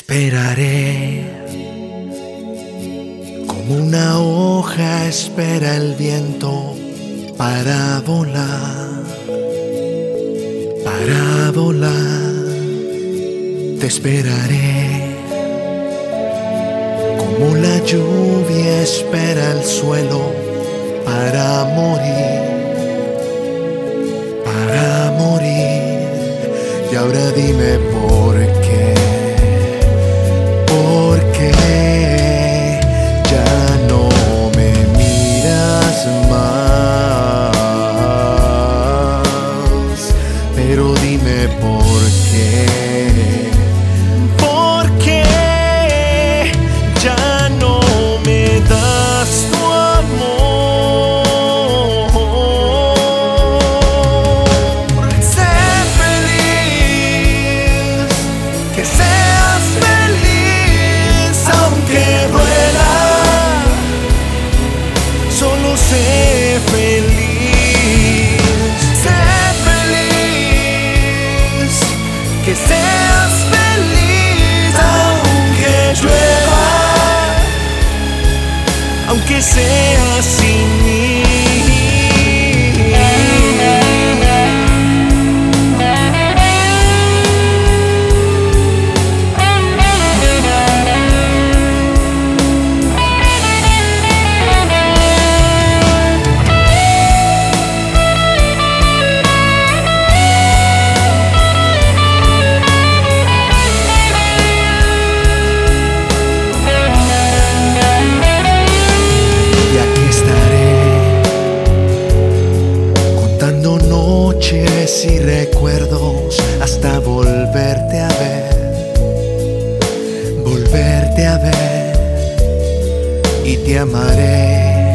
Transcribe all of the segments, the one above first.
esperaré como una hoja espera el viento para volar, para volar. Te esperaré como la lluvia espera el suelo para morir, para morir. Y ahora dime por say y te amaré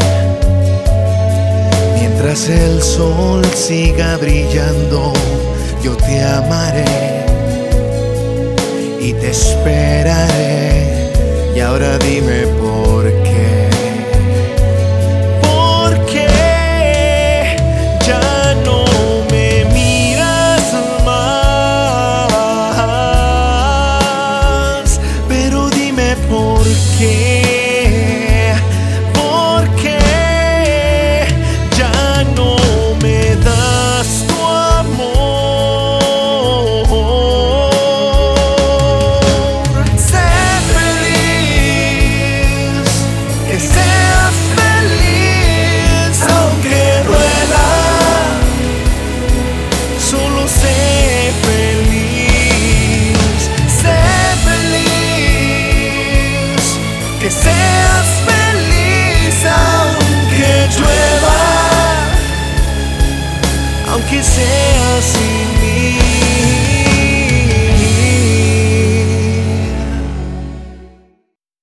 mientras el sol siga brillando. Yo te amaré y te esperaré. Y ahora dime por qué. ¿Por qué